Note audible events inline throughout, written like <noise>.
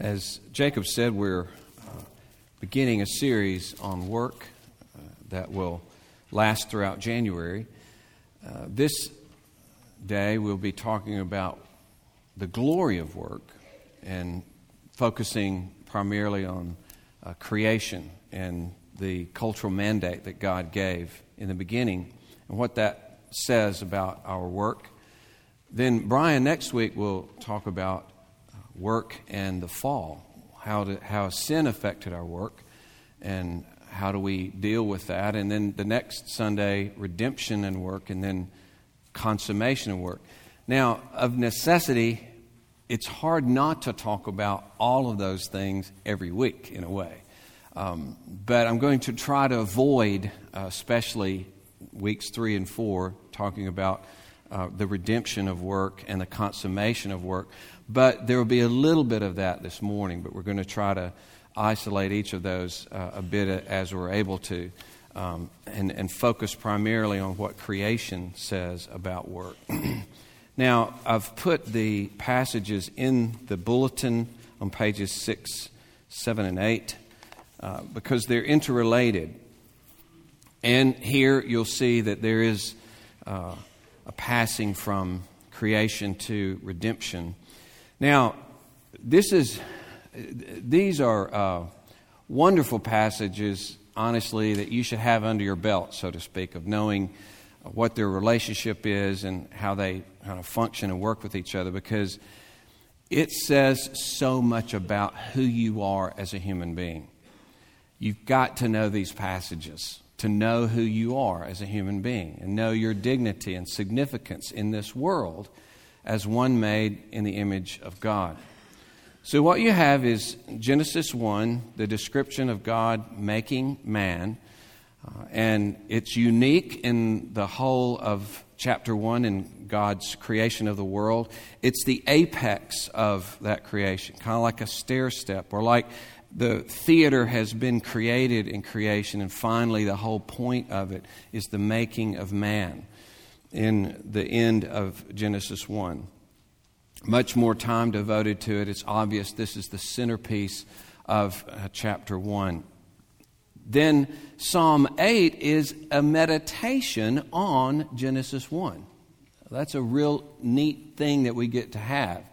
As Jacob said, we're uh, beginning a series on work uh, that will last throughout January. Uh, this day, we'll be talking about the glory of work and focusing primarily on uh, creation and the cultural mandate that God gave in the beginning and what that says about our work. Then, Brian next week will talk about work and the fall, how, to, how sin affected our work, and how do we deal with that. And then the next Sunday, redemption and work, and then consummation of work. Now, of necessity, it's hard not to talk about all of those things every week in a way. Um, but I'm going to try to avoid, uh, especially weeks three and four, talking about uh, the redemption of work and the consummation of work. But there will be a little bit of that this morning, but we're going to try to isolate each of those uh, a bit as we're able to um, and, and focus primarily on what creation says about work. <clears throat> now, I've put the passages in the bulletin on pages 6, 7, and 8 uh, because they're interrelated. And here you'll see that there is uh, a passing from creation to redemption. Now, this is, these are uh, wonderful passages, honestly, that you should have under your belt, so to speak, of knowing what their relationship is and how they kind of function and work with each other because it says so much about who you are as a human being. You've got to know these passages to know who you are as a human being and know your dignity and significance in this world as one made in the image of God. So, what you have is Genesis 1, the description of God making man. Uh, and it's unique in the whole of chapter 1 in God's creation of the world. It's the apex of that creation, kind of like a stair step, or like the theater has been created in creation, and finally, the whole point of it is the making of man in the end of Genesis 1. Much more time devoted to it. It's obvious this is the centerpiece of uh, chapter 1. Then Psalm 8 is a meditation on Genesis 1. That's a real neat thing that we get to have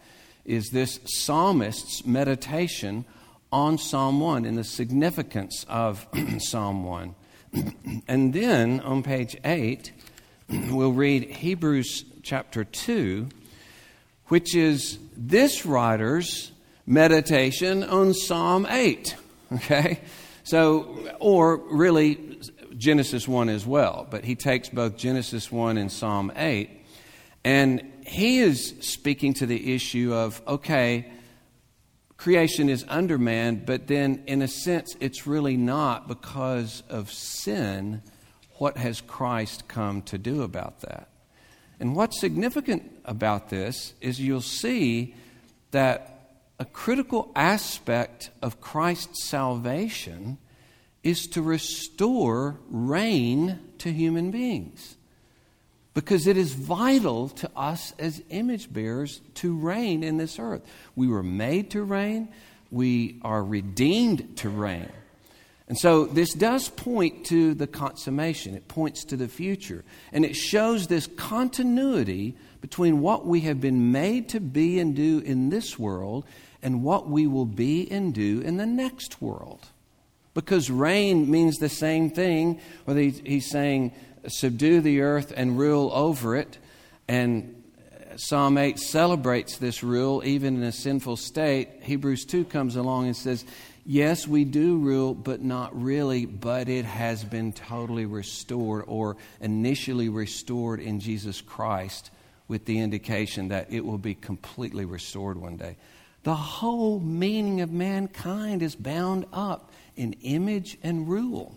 is this psalmist's meditation on Psalm 1 and the significance of <clears throat> Psalm 1. <clears throat> and then on page 8, <clears throat> we'll read Hebrews chapter 2, which is this writer's meditation on Psalm 8. Okay? So, or really Genesis 1 as well, but he takes both Genesis 1 and Psalm 8, and he is speaking to the issue of okay, creation is under man, but then in a sense, it's really not because of sin what has Christ come to do about that? And what's significant about this is you'll see that a critical aspect of Christ's salvation is to restore reign to human beings. Because it is vital to us as image bearers to reign in this earth. We were made to reign, we are redeemed to reign. And so this does point to the consummation. It points to the future. And it shows this continuity between what we have been made to be and do in this world and what we will be and do in the next world. Because reign means the same thing, whether he's saying, subdue the earth and rule over it. And Psalm 8 celebrates this rule even in a sinful state. Hebrews 2 comes along and says, Yes, we do rule, but not really, but it has been totally restored or initially restored in Jesus Christ with the indication that it will be completely restored one day. The whole meaning of mankind is bound up in image and rule.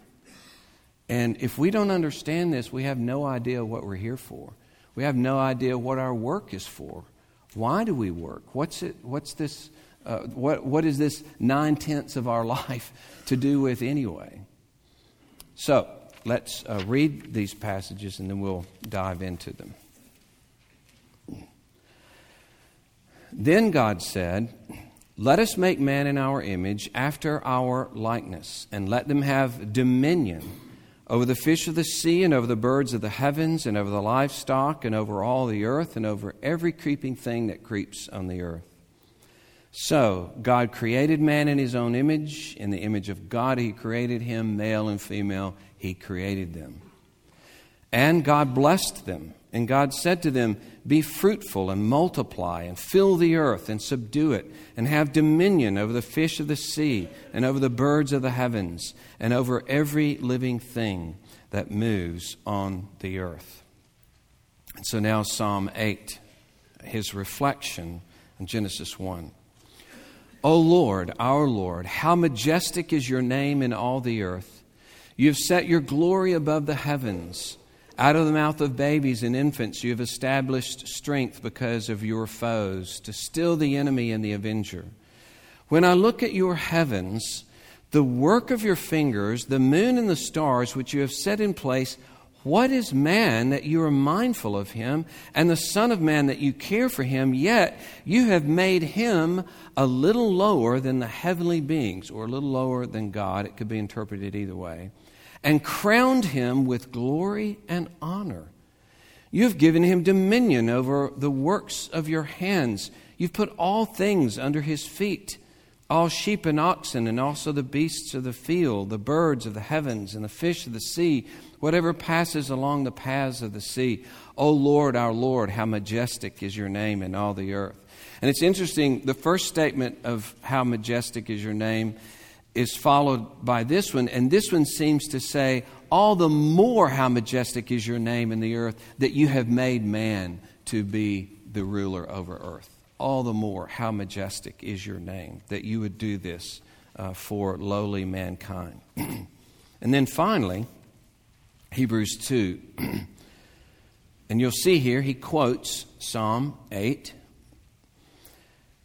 And if we don't understand this, we have no idea what we're here for. We have no idea what our work is for. Why do we work? What's, it, what's this? Uh, what, what is this nine tenths of our <laughs> life to do with anyway? So let's uh, read these passages and then we'll dive into them. Then God said, Let us make man in our image, after our likeness, and let them have dominion over the fish of the sea, and over the birds of the heavens, and over the livestock, and over all the earth, and over every creeping thing that creeps on the earth. So, God created man in his own image. In the image of God, he created him, male and female, he created them. And God blessed them. And God said to them, Be fruitful and multiply, and fill the earth and subdue it, and have dominion over the fish of the sea, and over the birds of the heavens, and over every living thing that moves on the earth. And so now, Psalm 8, his reflection in Genesis 1. O Lord, our Lord, how majestic is your name in all the earth. You have set your glory above the heavens. Out of the mouth of babies and infants, you have established strength because of your foes, to still the enemy and the avenger. When I look at your heavens, the work of your fingers, the moon and the stars which you have set in place, what is man that you are mindful of him, and the Son of Man that you care for him? Yet you have made him a little lower than the heavenly beings, or a little lower than God. It could be interpreted either way and crowned him with glory and honor. You have given him dominion over the works of your hands. You've put all things under his feet all sheep and oxen, and also the beasts of the field, the birds of the heavens, and the fish of the sea, whatever passes along the paths of the sea. O Lord, our Lord, how majestic is your name in all the earth. And it's interesting, the first statement of how majestic is your name is followed by this one, and this one seems to say, All the more how majestic is your name in the earth that you have made man to be the ruler over earth. All the more how majestic is your name that you would do this uh, for lowly mankind. <clears throat> and then finally, Hebrews 2. <clears throat> and you'll see here, he quotes Psalm 8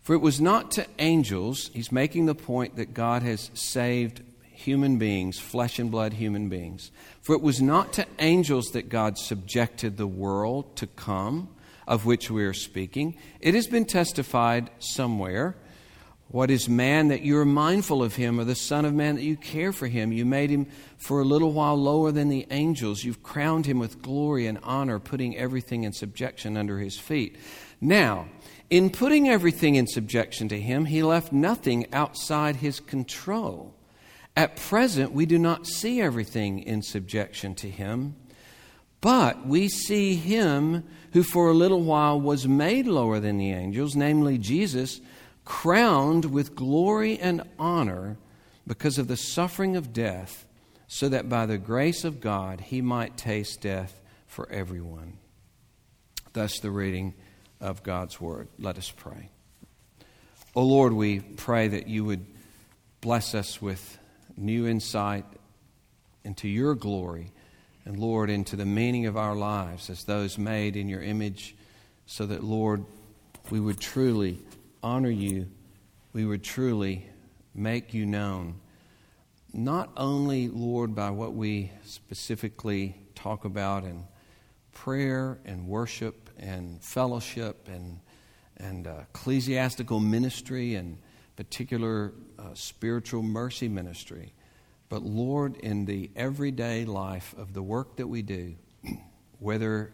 for it was not to angels, he's making the point that God has saved human beings, flesh and blood human beings. For it was not to angels that God subjected the world to come, of which we are speaking. It has been testified somewhere. What is man that you are mindful of him, or the Son of Man that you care for him? You made him for a little while lower than the angels. You've crowned him with glory and honor, putting everything in subjection under his feet. Now, in putting everything in subjection to him, he left nothing outside his control. At present, we do not see everything in subjection to him, but we see him who for a little while was made lower than the angels, namely Jesus, crowned with glory and honor because of the suffering of death, so that by the grace of God he might taste death for everyone. Thus, the reading of God's Word. Let us pray. O Lord, we pray that you would bless us with new insight into your glory, and Lord, into the meaning of our lives as those made in your image, so that, Lord, we would truly honor you, we would truly make you known, not only, Lord, by what we specifically talk about in prayer and worship and fellowship and, and uh, ecclesiastical ministry and particular uh, spiritual mercy ministry. But Lord, in the everyday life of the work that we do, <clears throat> whether,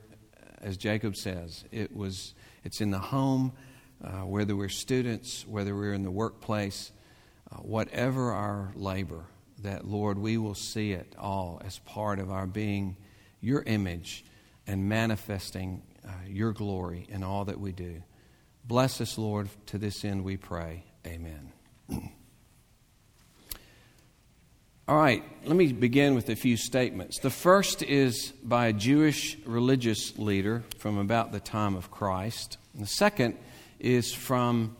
as Jacob says, it was, it's in the home, uh, whether we're students, whether we're in the workplace, uh, whatever our labor, that Lord, we will see it all as part of our being your image and manifesting uh, your glory in all that we do. Bless us, Lord. To this end we pray. Amen. <clears throat> All right, let me begin with a few statements. The first is by a Jewish religious leader from about the time of Christ. And the second is from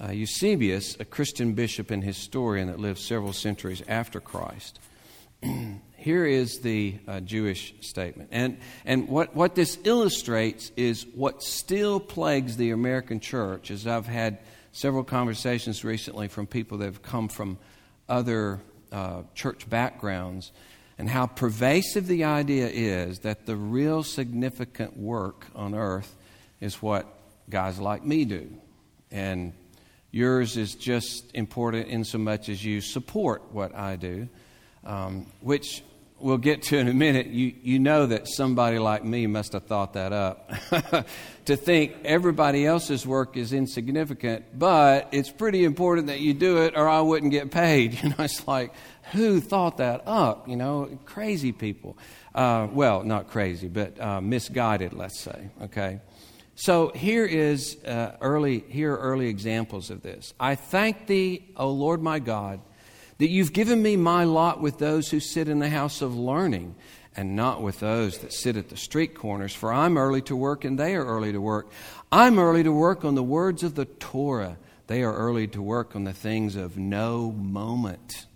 uh, Eusebius, a Christian bishop and historian that lived several centuries after Christ. <clears throat> Here is the uh, Jewish statement. And, and what, what this illustrates is what still plagues the American church, as I've had several conversations recently from people that have come from other uh, church backgrounds, and how pervasive the idea is that the real significant work on earth is what guys like me do. And Yours is just important in so much as you support what I do, um, which we'll get to in a minute. You, you know that somebody like me must have thought that up. <laughs> to think everybody else's work is insignificant, but it's pretty important that you do it or I wouldn't get paid. <laughs> You know, it's like, who thought that up? You know, crazy people. Uh, well, not crazy, but uh, misguided, let's say, okay? So here is uh, early here are early examples of this. I thank thee, O Lord my God, that you've given me my lot with those who sit in the house of learning, and not with those that sit at the street corners. For I'm early to work, and they are early to work. I'm early to work on the words of the Torah. They are early to work on the things of no moment.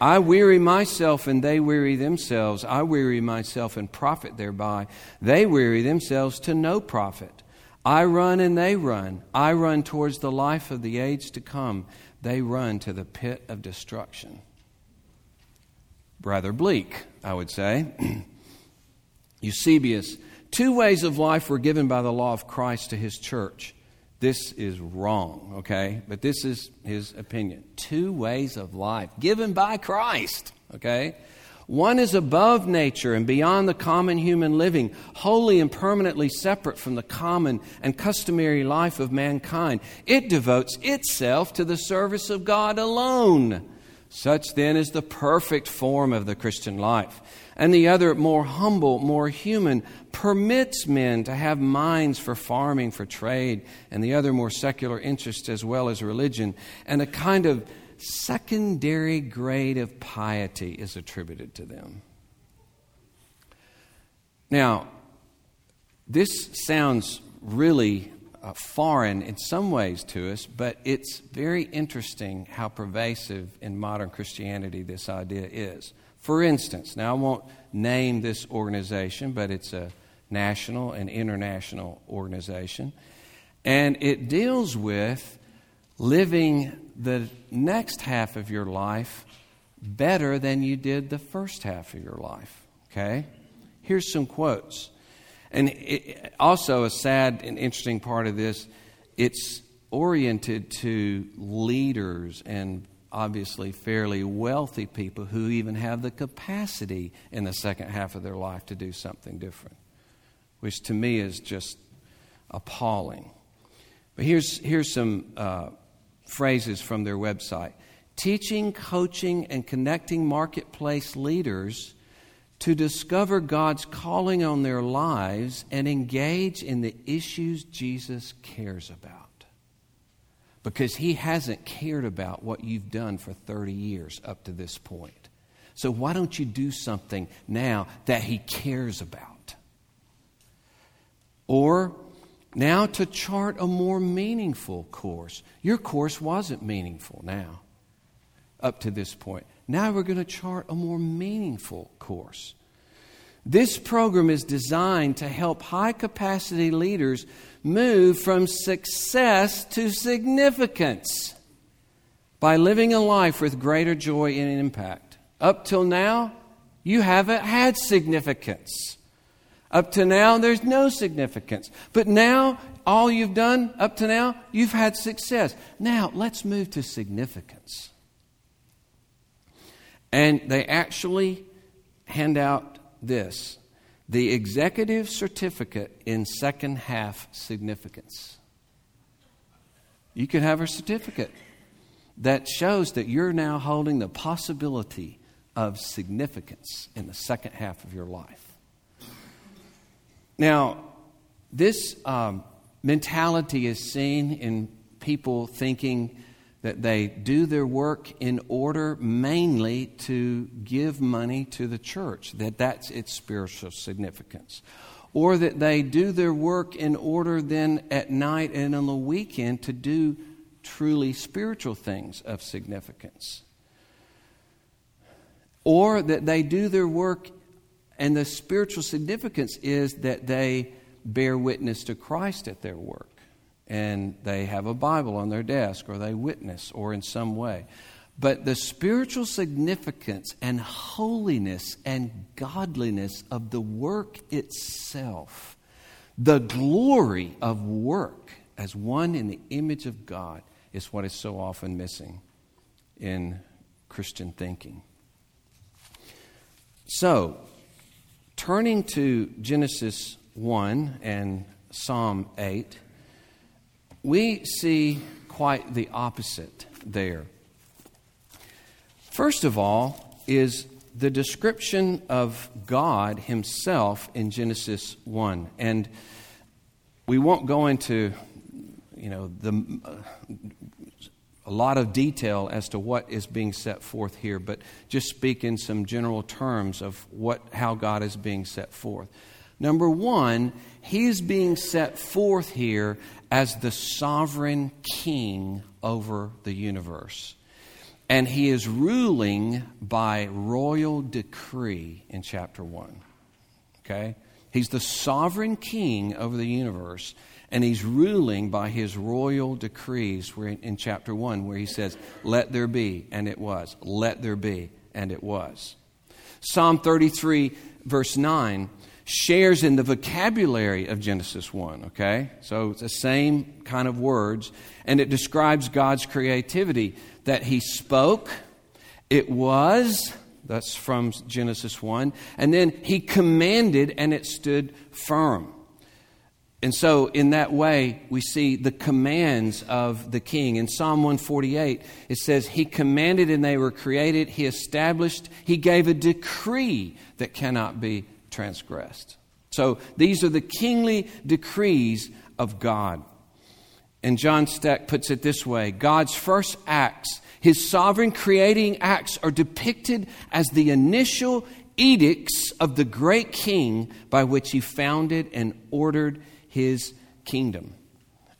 I weary myself and they weary themselves. I weary myself and profit thereby. They weary themselves to no profit. I run and they run. I run towards the life of the age to come. They run to the pit of destruction. Rather bleak, I would say. <clears throat> Eusebius, two ways of life were given by the law of Christ to his church. This is wrong, okay? But this is his opinion. Two ways of life given by Christ, okay? One is above nature and beyond the common human living, wholly and permanently separate from the common and customary life of mankind. It devotes itself to the service of God alone. Such then is the perfect form of the Christian life. And the other, more humble, more human, permits men to have minds for farming, for trade, and the other more secular interests as well as religion, and a kind of secondary grade of piety is attributed to them. Now, this sounds really uh, foreign in some ways to us, but it's very interesting how pervasive in modern Christianity this idea is. For instance, now I won't name this organization, but it's a national and international organization, and it deals with living the next half of your life better than you did the first half of your life. Okay? Here's some quotes. And it, also, a sad and interesting part of this, it's oriented to leaders and obviously fairly wealthy people who even have the capacity in the second half of their life to do something different, which to me is just appalling. But here's, here's some uh, phrases from their website teaching, coaching, and connecting marketplace leaders to discover God's calling on their lives and engage in the issues Jesus cares about. Because he hasn't cared about what you've done for 30 years up to this point. So why don't you do something now that he cares about? Or now, to chart a more meaningful course. Your course wasn't meaningful now, up to this point. Now we're going to chart a more meaningful course. This program is designed to help high capacity leaders move from success to significance by living a life with greater joy and impact. Up till now, you haven't had significance. Up to now, there's no significance. But now, all you've done up to now, you've had success. Now, let's move to significance. And they actually hand out this the executive certificate in second half significance. You can have a certificate that shows that you're now holding the possibility of significance in the second half of your life. Now, this um, mentality is seen in people thinking that they do their work in order mainly to give money to the church, that that's its spiritual significance. Or that they do their work in order then at night and on the weekend to do truly spiritual things of significance. Or that they do their work and the spiritual significance is that they bear witness to Christ at their work. And they have a Bible on their desk, or they witness, or in some way. But the spiritual significance and holiness and godliness of the work itself, the glory of work as one in the image of God, is what is so often missing in Christian thinking. So, turning to Genesis 1 and Psalm 8, we see quite the opposite there. First of all, is the description of God Himself in Genesis 1. And we won't go into, you know, the, uh, a lot of detail as to what is being set forth here, but just speak in some general terms of what, how God is being set forth. Number one, He's being set forth here as the sovereign king over the universe. And he is ruling by royal decree in chapter 1. Okay? He's the sovereign king over the universe, and he's ruling by his royal decrees where in, in chapter 1 where he says, "Let there be," and it was. "Let there be," and it was. Psalm 33 verse 9 shares in the vocabulary of Genesis 1, okay? So it's the same kind of words, and it describes God's creativity that He spoke, it was, that's from Genesis 1, and then He commanded and it stood firm. And so, in that way, we see the commands of the king. In Psalm 148, it says, He commanded and they were created. He established, He gave a decree that cannot be transgressed. So these are the kingly decrees of God. And John Stott puts it this way God's first acts, his sovereign creating acts, are depicted as the initial edicts of the great king by which he founded and ordered his kingdom.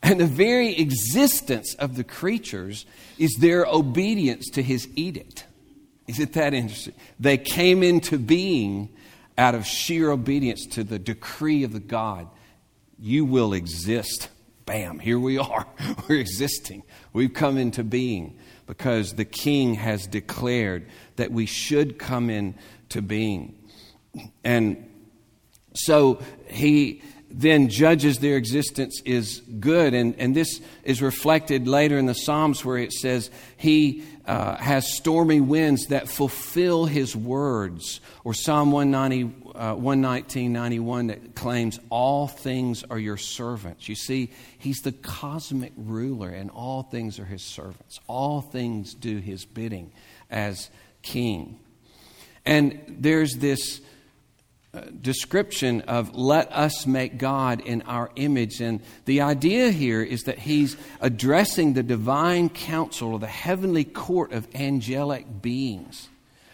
And the very existence of the creatures is their obedience to his edict. Isn't that interesting? They came into being out of sheer obedience to the decree of the God, you will exist. Bam, here we are. <laughs> We're existing. We've come into being because the king has declared that we should come into being. And so he then judges their existence is good. And, and this is reflected later in the Psalms where it says, He uh, has stormy winds that fulfill his words. Or Psalm 190, uh, 119, 91 that claims, All things are your servants. You see, he's the cosmic ruler, and all things are his servants. All things do his bidding as king. And there's this description of let us make God in our image. And the idea here is that he's addressing the divine council or the heavenly court of angelic beings,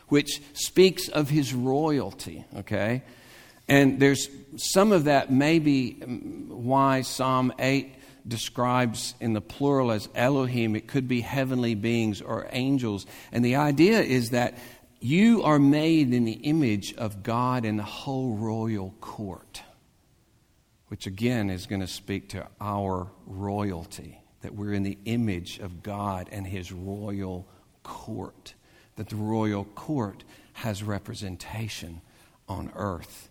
which speaks of his royalty, okay? And there's some of that maybe um, why Psalm 8 describes in the plural as Elohim. It could be heavenly beings or angels. And the idea is that you are made in the image of God in the whole royal court, which again is going to speak to our royalty, that we're in the image of God and His royal court, that the royal court has representation on earth.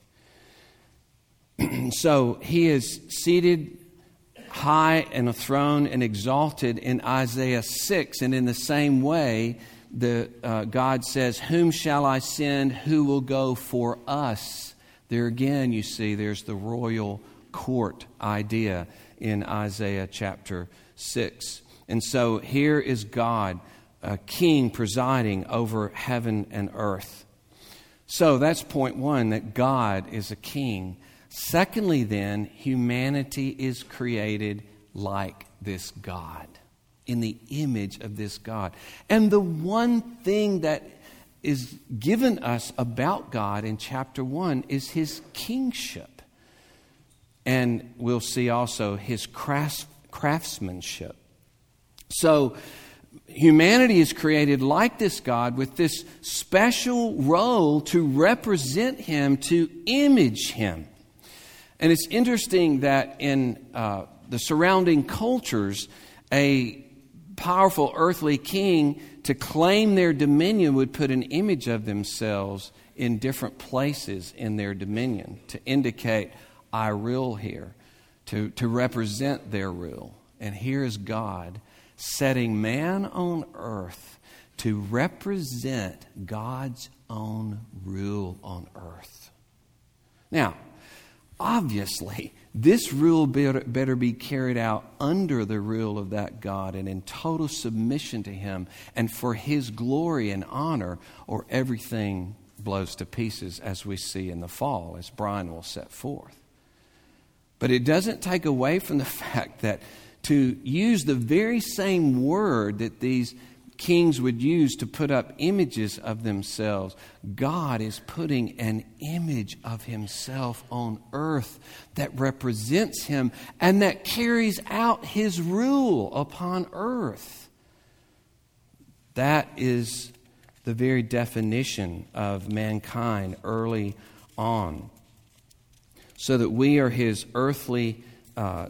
<clears throat> so He is seated high and a throne and exalted in Isaiah 6, and in the same way, the, uh, God says, Whom shall I send? Who will go for us? There again, you see, there's the royal court idea in Isaiah chapter 6. And so here is God, a king presiding over heaven and earth. So that's point one that God is a king. Secondly, then, humanity is created like this God in the image of this God. And the one thing that is given us about God in chapter 1 is his kingship. And we'll see also his craftsmanship. So, humanity is created like this God with this special role to represent him, to image him. And it's interesting that in uh, the surrounding cultures, a powerful earthly king to claim their dominion would put an image of themselves in different places in their dominion to indicate, I rule here, to, to represent their rule. And here is God setting man on earth to represent God's own rule on earth. Now, obviously, this rule better, be carried out under the rule of that God and in total submission to Him and for His glory and honor, or everything blows to pieces as we see in the fall, as Brian will set forth. But it doesn't take away from the <laughs> fact that to use the very same word that these kings would use to put up images of themselves, God is putting an image of Himself on earth that represents Him and that carries out His rule upon earth. That is the very definition of mankind early on. So that we are His earthly uh,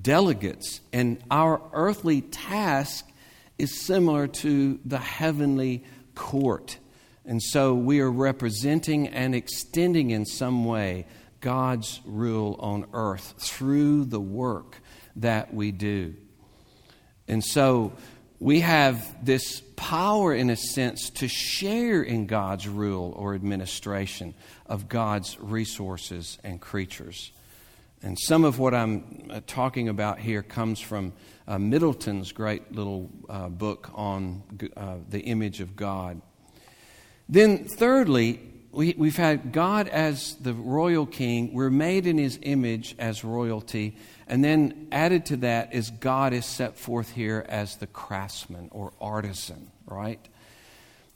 delegates, and our earthly task is similar to the heavenly court. And so we are representing and extending in some way God's rule on earth through the work that we do. And so we have this power, in a sense, to share in God's rule or administration of God's resources and creatures. And some of what I'm uh, talking about here comes from uh, Middleton's great little uh, book on uh, the image of God. Then, thirdly, we, we've had God as the royal king. We're made in his image as royalty. And then added to that is God is set forth here as the craftsman or artisan, right?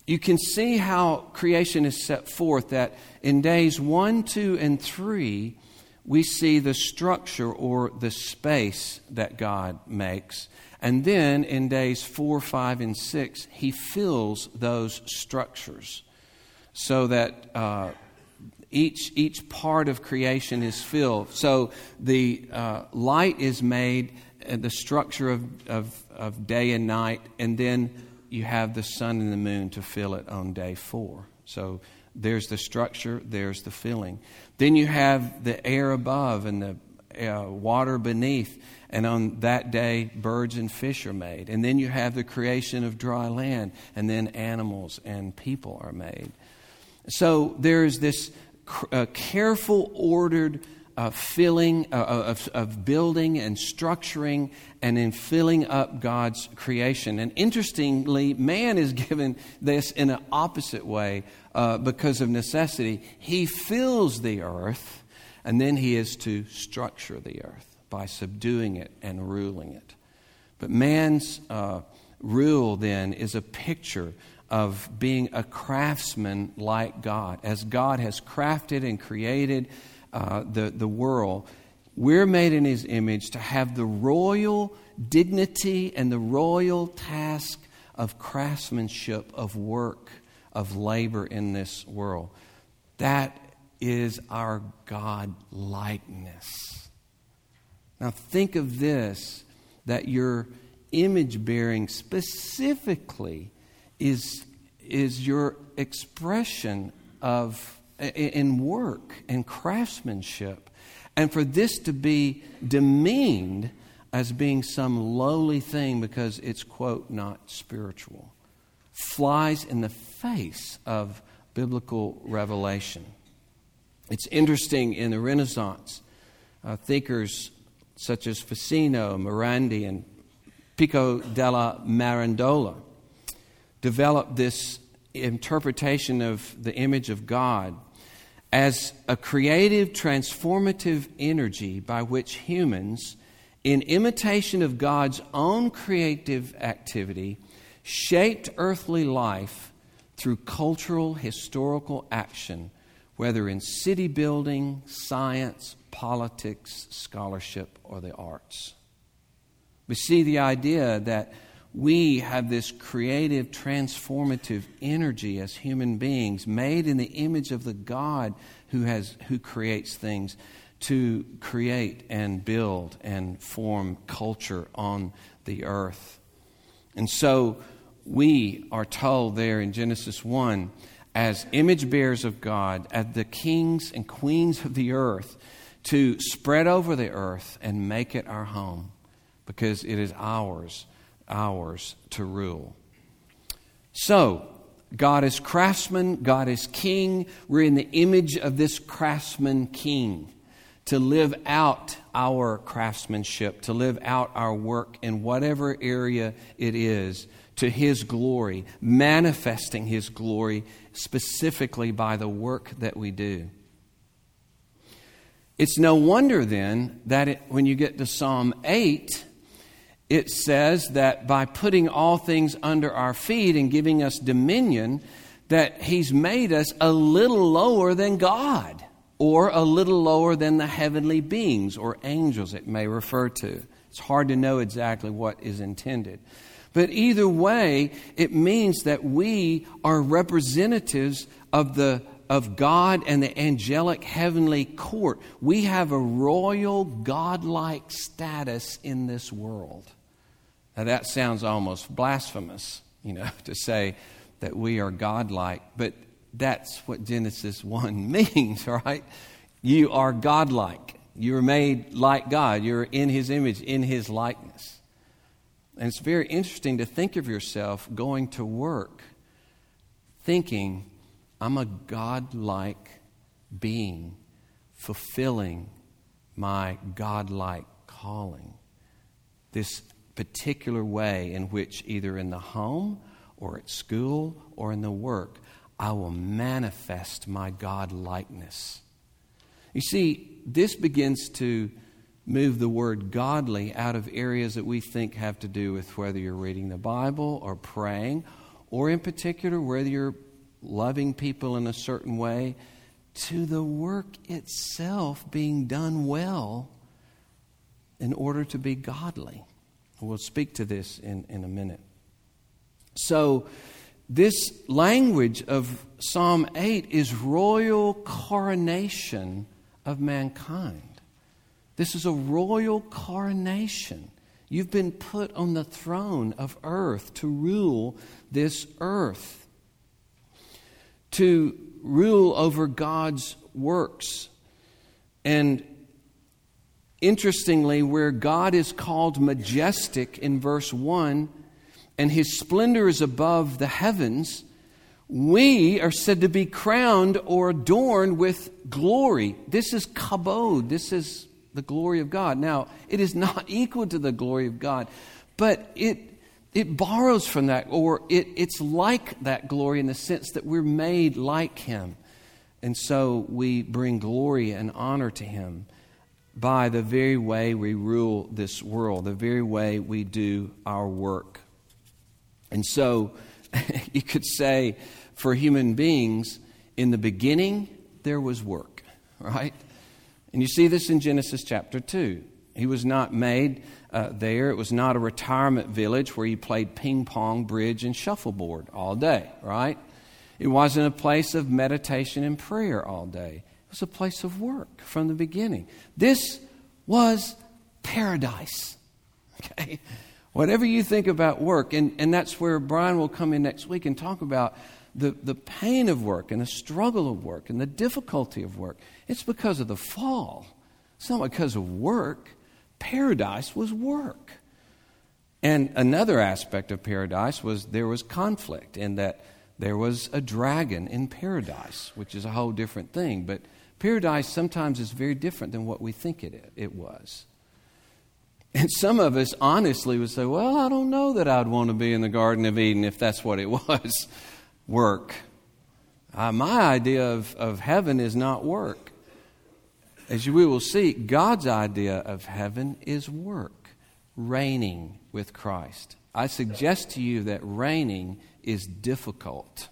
You can see how creation is set forth that in days one, two, and three, we see the structure or the space that God makes. And then in days four, five, and six, he fills those structures so that uh, each, each part of creation is filled. So the uh, light is made, and the structure of, of, of day and night, and then you have the sun and the moon to fill it on day four. So there's the structure, there's the filling. Then you have the air above and the uh, water beneath, and on that day, birds and fish are made. And then you have the creation of dry land, and then animals and people are made. So there's this uh, careful, ordered uh, filling, uh, of, of building and structuring, and in filling up God's creation. And interestingly, man is <laughs> given this in an opposite way uh, because of necessity. He fills the earth, and then he is to structure the earth by subduing it and ruling it. But man's uh, rule then is a picture of being a craftsman like God. As God has crafted and created uh, the, the world, we're made in his image to have the royal dignity and the royal task of craftsmanship, of work, of labor in this world. That is our God likeness. Now, think of this that your image bearing specifically is, is your expression of in work and craftsmanship. And for this to be demeaned as being some lowly thing because it's, quote, not spiritual, flies in the face of biblical revelation. It's interesting in the Renaissance, uh, thinkers such as Ficino, Morandi, and Pico della Mirandola developed this interpretation of the image of God as a creative, transformative energy by which humans, in imitation of God's own creative activity, shaped earthly life through cultural, historical action, whether in city building, science, politics, scholarship, or the arts. We see the idea that we have this creative, transformative energy as human beings, made in the image of the God who, has, who creates things, to create and build and form culture on the earth. And so we are told there in Genesis 1 as image bearers of God, as the kings and queens of the earth, to spread over the earth and make it our home because it is ours ours to rule. So, God is craftsman, God is king. We're in the image of this craftsman king to live out our craftsmanship, to live out our work in whatever area it is to His glory, manifesting His glory specifically by the work that we do. It's no wonder then that it, when you get to Psalm 8, it says that by putting all things under our feet and giving us dominion, that He's made us a little lower than God or a little lower than the heavenly beings or angels, it may refer to. It's hard to know exactly what is intended. But either way, it means that we are representatives of the of God and the angelic heavenly court. We have a royal godlike status in this world. Now that sounds almost blasphemous, you know, <laughs> to say that we are godlike, but that's what Genesis 1 <laughs> means, right? You are godlike. You're made like God. You're in His image, in His likeness. And it's very interesting to think of yourself going to work thinking, I'm a godlike being fulfilling my godlike calling. This particular way in which, either in the home or at school or in the work, I will manifest my God likeness. You see, this begins to move the word godly out of areas that we think have to do with whether you're reading the Bible or praying, or in particular, whether you're loving people in a certain way, to the work itself being done well in order to be godly. We'll speak to this in, in a minute. So, this language of Psalm 8 is royal coronation of mankind. This is a royal coronation. You've been put on the throne of earth to rule this earth, to rule over God's works. And interestingly, where God is called majestic in verse 1, and his splendor is above the heavens, we are said to be crowned or adorned with glory. This is kabod. This is the glory of God. Now, it is not <laughs> equal to the glory of God, but it, it borrows from that, or it, it's like that glory in the sense that we're made like Him. And so we bring glory and honor to Him by the very way we rule this world, the very way we do our work. And so <laughs> you could say for human beings, in the beginning, there was work, <laughs> right? And you see this in Genesis chapter 2. He was not made uh, there. It was not a retirement village where you played ping pong, bridge, and shuffleboard all day, right? It wasn't a place of meditation and prayer all day. It was a place of work from the beginning. This was paradise, <laughs> okay? Whatever you think about work, and, and that's where Brian will come in next week and talk about the, the pain of work and the struggle of work and the difficulty of work. It's because of the fall. It's not because of work. Paradise was work. And another aspect of paradise was there was conflict in that there was a dragon in paradise, which is a whole different thing. But paradise sometimes is very different than what we think it, it was. And some of us honestly would say, Well, I don't know that I'd want to be in the Garden of Eden if that's what it <laughs> was work. Uh, my idea of, of heaven is not work. As we will see, God's idea of heaven is work, reigning with Christ. I suggest to you that reigning is difficult.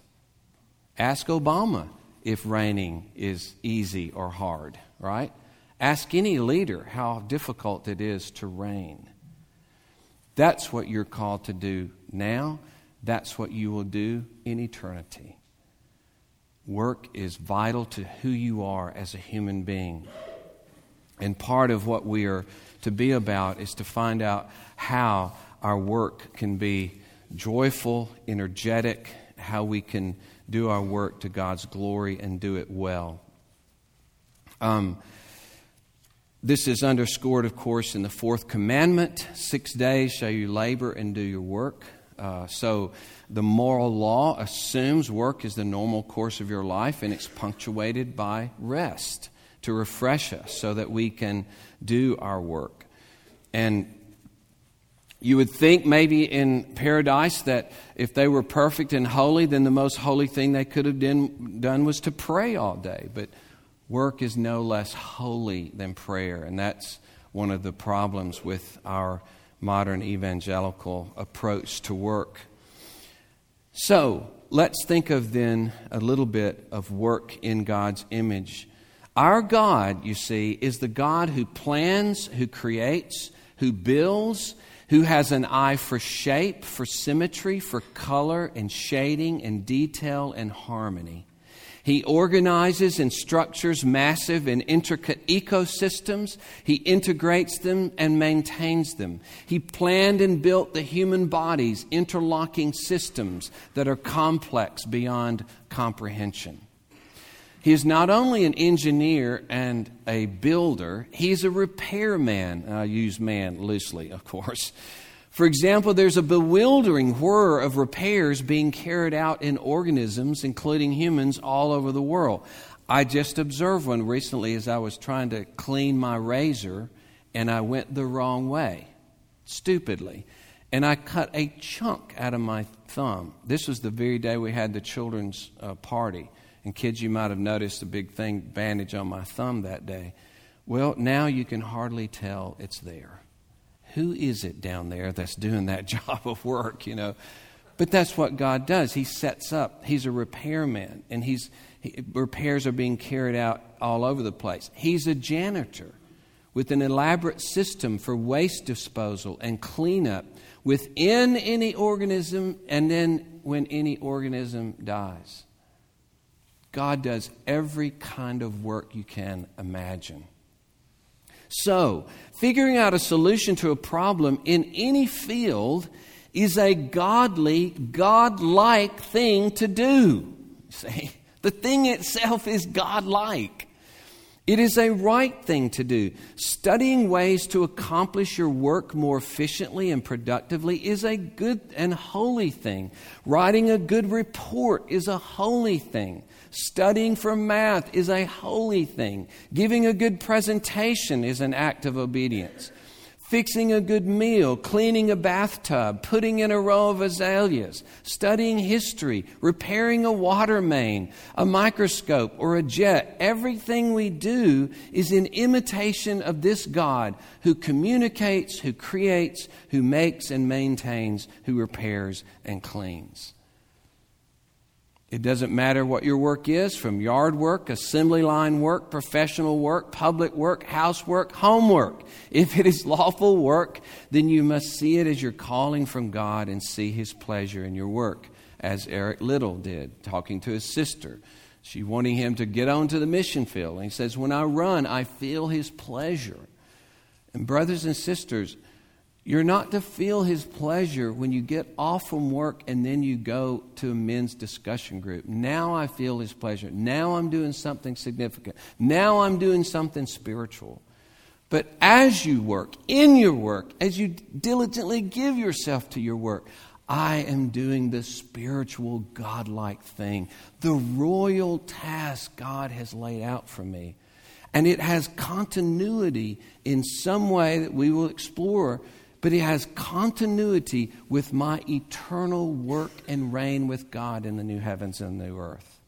Ask Obama if reigning is easy or hard, right? Ask any leader how difficult it is to reign. That's what you're called to do now. That's what you will do in eternity. Work is vital to who you are as a human being. And part of what we are to be about is to find out how our work can be joyful, energetic, how we can do our work to God's glory and do it well. Um, This is underscored, of course, in the fourth commandment six days shall you labor and do your work. Uh, so the moral law assumes work is the normal course of your life and it's punctuated by rest to refresh us so that we can do our work. And you would think maybe in paradise that if they were perfect and holy, then the most holy thing they could have done was to pray all day. But Work is no less holy than prayer, and that's one of the problems with our modern evangelical approach to work. So, let's think of then a little bit of work in God's image. Our God, you see, is the God who plans, who creates, who builds, who has an eye for shape, for symmetry, for color and shading and detail and harmony. He organizes and structures massive and intricate ecosystems. He integrates them and maintains them. He planned and built the human body's interlocking systems that are complex beyond comprehension. He is not only an engineer and a builder, he's a repairman. I use man loosely, of course. For example, there's a bewildering whir of repairs being carried out in organisms, including humans, all over the world. I just observed one recently as I was trying to clean my razor, and I went the wrong way, stupidly. And I cut a chunk out of my thumb. This was the very day we had the children's uh, party. And kids, you might have noticed a big thing bandage on my thumb that day. Well, now you can hardly tell it's there who is it down there that's doing that <laughs> job of work, you know? But that's what God does. He sets up, He's a repairman, and he's, he, repairs are being carried out all over the place. He's a janitor with an elaborate system for waste disposal and cleanup within any organism and then when any organism dies. God does every kind of work you can imagine. So, figuring out a solution to a problem in any field is a godly, godlike thing to do. <laughs> See, the thing itself is godlike. It is a right thing to do. Studying ways to accomplish your work more efficiently and productively is a good and holy thing. Writing a good report is a holy thing. Studying for math is a holy thing. Giving a good presentation is an act of obedience. Fixing a good meal, cleaning a bathtub, putting in a row of azaleas, studying history, repairing a water main, a microscope, or a jet. Everything we do is in imitation of this God who communicates, who creates, who makes and maintains, who repairs and cleans. It doesn't matter what your work is from yard work, assembly line work, professional work, public work, housework, homework. If it is lawful work, then you must see it as your calling from God and see His pleasure in your work, as Eric Liddell did, talking to his sister. She wanting him to get on to the mission field. And he says, When I run, I feel His pleasure. And, brothers and sisters, you're not to feel his pleasure when you get off from work and then you go to a men's discussion group. Now I feel his pleasure. Now I'm doing something significant. Now I'm doing something spiritual. But as you work, in your work, as you diligently give yourself to your work, I am doing the spiritual, godlike thing, the royal task God has laid out for me. And it has continuity in some way that we will explore but it has continuity with my eternal work and reign with God in the new heavens and the new earth.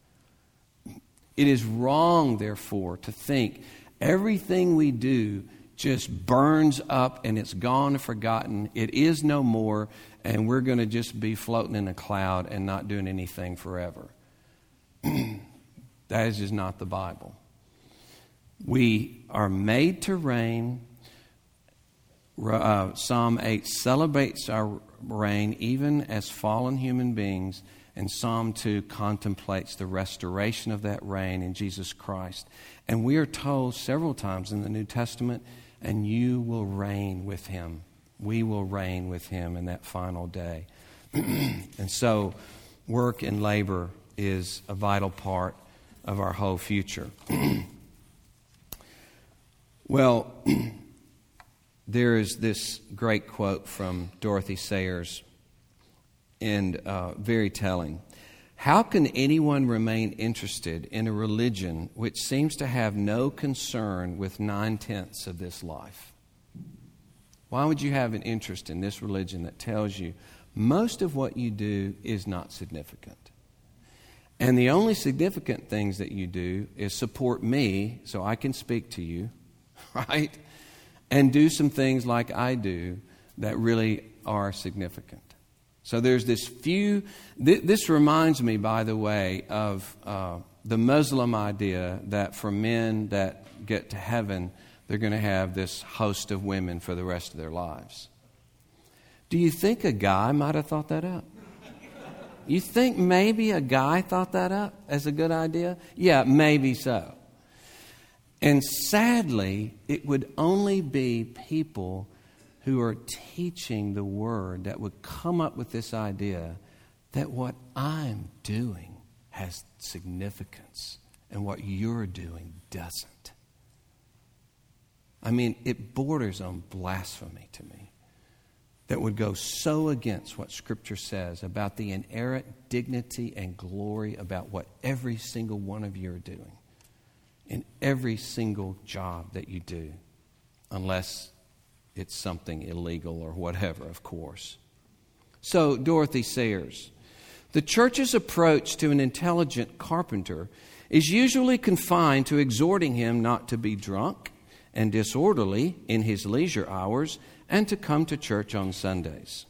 It is wrong, therefore, to think everything we do just burns up and it's gone and forgotten. It is no more, and we're going to just be floating in a cloud and not doing anything forever. <clears throat> that is just not the Bible. We are made to reign uh, Psalm 8 celebrates our reign even as fallen human beings, and Psalm 2 contemplates the restoration of that reign in Jesus Christ. And we are told several times in the New Testament, and you will reign with him. We will reign with him in that final day. <clears throat> and so, work and labor is a vital part of our whole future. <clears throat> Well, <clears throat> there is this great quote from Dorothy Sayers, and uh, very telling. How can anyone remain interested in a religion which seems to have no concern with nine tenths of this life? Why would you have an interest in this religion that tells you most of what you do is not significant? And the only significant things that you do is support me so I can speak to you, <laughs> right? And do some things like I do that really are significant. So there's this few. Th- this reminds me, by the way, of uh, the Muslim idea that for men that get to heaven, they're going to have this host of women for the rest of their lives. Do you think a guy might have thought that up? You think maybe a guy thought that up as a good idea? Yeah, maybe so. And sadly, it would only be people who are teaching the word that would come up with this idea that what I'm doing has significance and what you're doing doesn't. I mean, it borders on blasphemy to me that would go so against what Scripture says about the inerrant dignity and glory about what every single one of you are doing in every single job that you do, unless it's something illegal or whatever, of course. So, Dorothy Sayers. The church's approach to an intelligent carpenter is usually confined to exhorting him not to be drunk and disorderly in his leisure hours and to come to church on Sundays.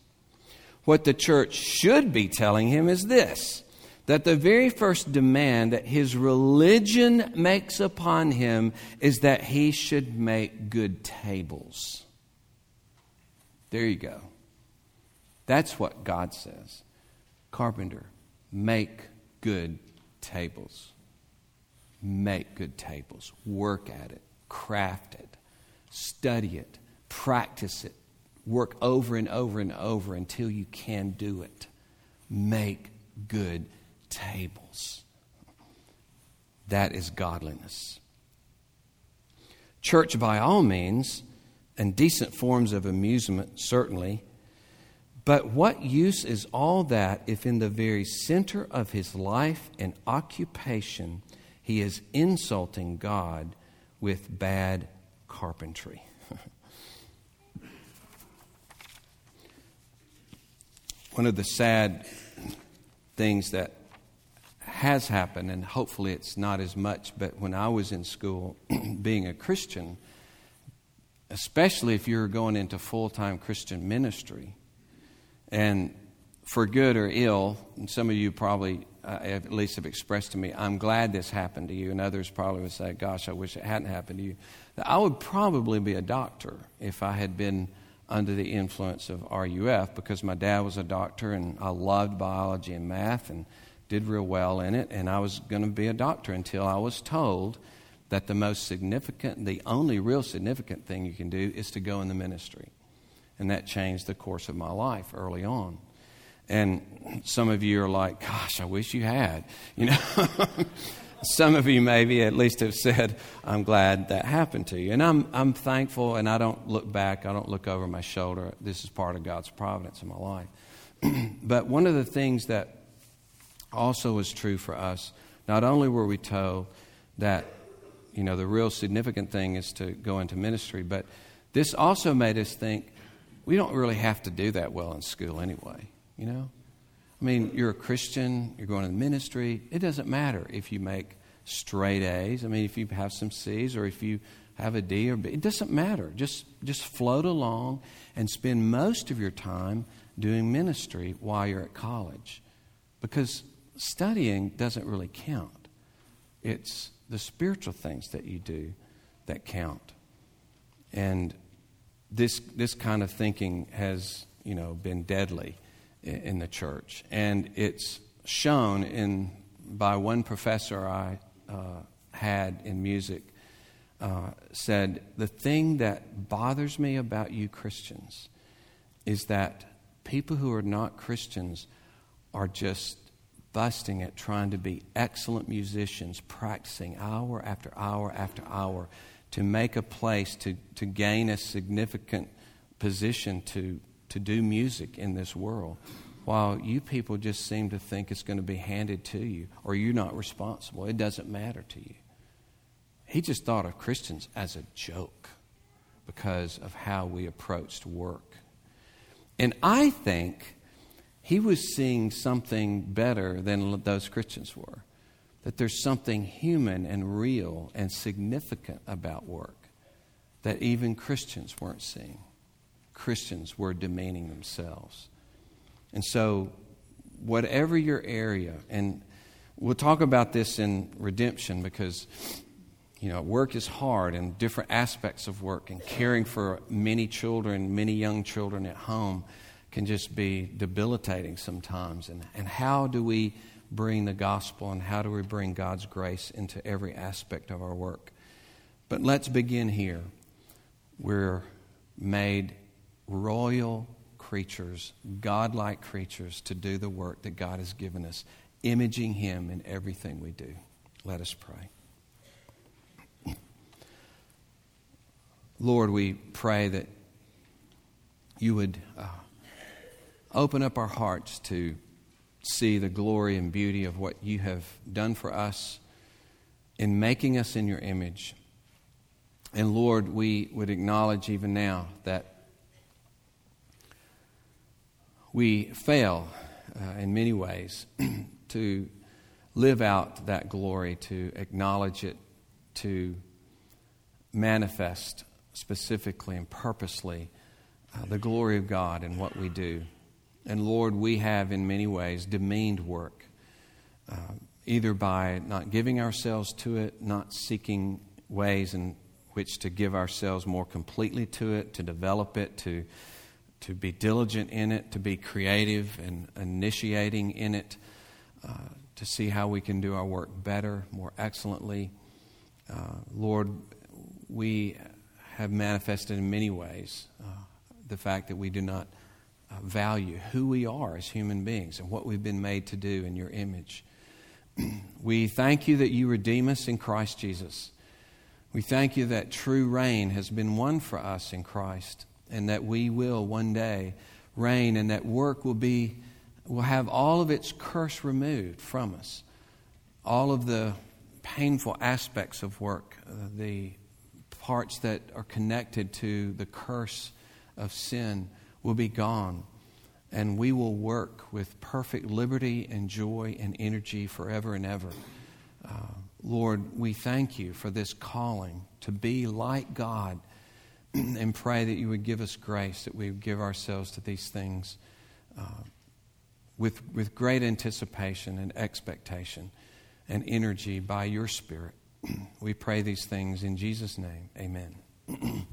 What the church should be telling him is this that the very first demand that his religion makes upon him is that he should make good tables. There you go. That's what God says. Carpenter, make good tables. Make good tables. Work at it. Craft it. Study it. Practice it. Work over and over and over until you can do it. Make good tables. That is godliness. Church, by all means, and decent forms of amusement, certainly. But what use is all that if in the very center of his life and occupation he is insulting God with bad carpentry? <laughs> One of the sad things that has happened, and hopefully it's not as much, but when I was in school, <clears throat> being a Christian, especially if you're going into full time Christian ministry. And for good or ill, and some of you probably uh, at least have expressed to me, I'm glad this happened to you, and others probably would say, Gosh, I wish it hadn't happened to you. I would probably be a doctor if I had been under the influence of RUF because my dad was a doctor and I loved biology and math and did real well in it, and I was going to be a doctor until I was told that the most significant, the only real significant thing you can do is to go in the ministry. And that changed the course of my life early on. And some of you are like, gosh, I wish you had. You know, <laughs> some of you maybe at least have said, I'm glad that happened to you. And I'm, I'm thankful, and I don't look back, I don't look over my shoulder. This is part of God's providence in my life. <clears throat> but one of the things that also was true for us, not only were we told that you know, the real significant thing is to go into ministry. But this also made us think we don't really have to do that well in school anyway, you know? I mean, you're a Christian, you're going to ministry. It doesn't matter if you make straight A's. I mean, if you have some C's or if you have a D or B, it doesn't matter. Just, just float along and spend most of your time doing ministry while you're at college. Because studying doesn't really count. It's the spiritual things that you do that count. And this, this kind of thinking has, you know, been deadly in, the church. And it's shown in, by one professor I uh, had in music uh, said, The thing that bothers me about you Christians is that people who are not Christians are just busting at trying to be excellent musicians, practicing hour after hour after hour to make a place, to, to gain a significant position to, to do music in this world, while you people just seem to think it's going to be handed to you or you're not responsible. It doesn't matter to you. He just thought of Christians as a joke because of how we approached work. And I think he was seeing something better than those Christians were. That there's something human and real and significant about work that even Christians weren't seeing. Christians were demeaning themselves. And so, whatever your area, and we'll talk about this in redemption because you know, work is hard and different aspects of work and caring for many children, many young children at home can just be debilitating sometimes. And, and how do we bring the gospel and how do we bring God's grace into every aspect of our work? But let's begin here. We're made royal creatures, godlike creatures, to do the work that God has given us, imaging Him in everything we do. Let us pray. Lord, we pray that you would uh, open up our hearts to see the glory and beauty of what you have done for us in making us in your image. And Lord, we would acknowledge even now that we fail uh, in many ways <clears throat> to live out that glory, to acknowledge it, to manifest specifically and purposely uh, the glory of God in what we do. And Lord, we have in many ways demeaned work, uh, either by not giving ourselves to it, not seeking ways in which to give ourselves more completely to it, to develop it, to, to be diligent in it, to be creative and initiating in it, uh, to see how we can do our work better, more excellently. Uh, Lord, we have manifested in many ways uh, the fact that we do not uh, value who we are as human beings and what we've been made to do in your image. <clears throat> we thank you that you redeem us in Christ Jesus. We thank you that true reign has been won for us in Christ and that we will one day reign and that work will be will have all of its curse removed from us. All of the painful aspects of work, uh, the parts that are connected to the curse of sin will be gone. And we will work with perfect liberty and joy and energy forever and ever. Uh, Lord, we thank you for this calling to be like God <clears throat> and pray that you would give us grace, that we would give ourselves to these things uh, with, with great anticipation and expectation and energy by your Spirit. <clears throat> we pray these things in Jesus' name. Amen. <clears throat>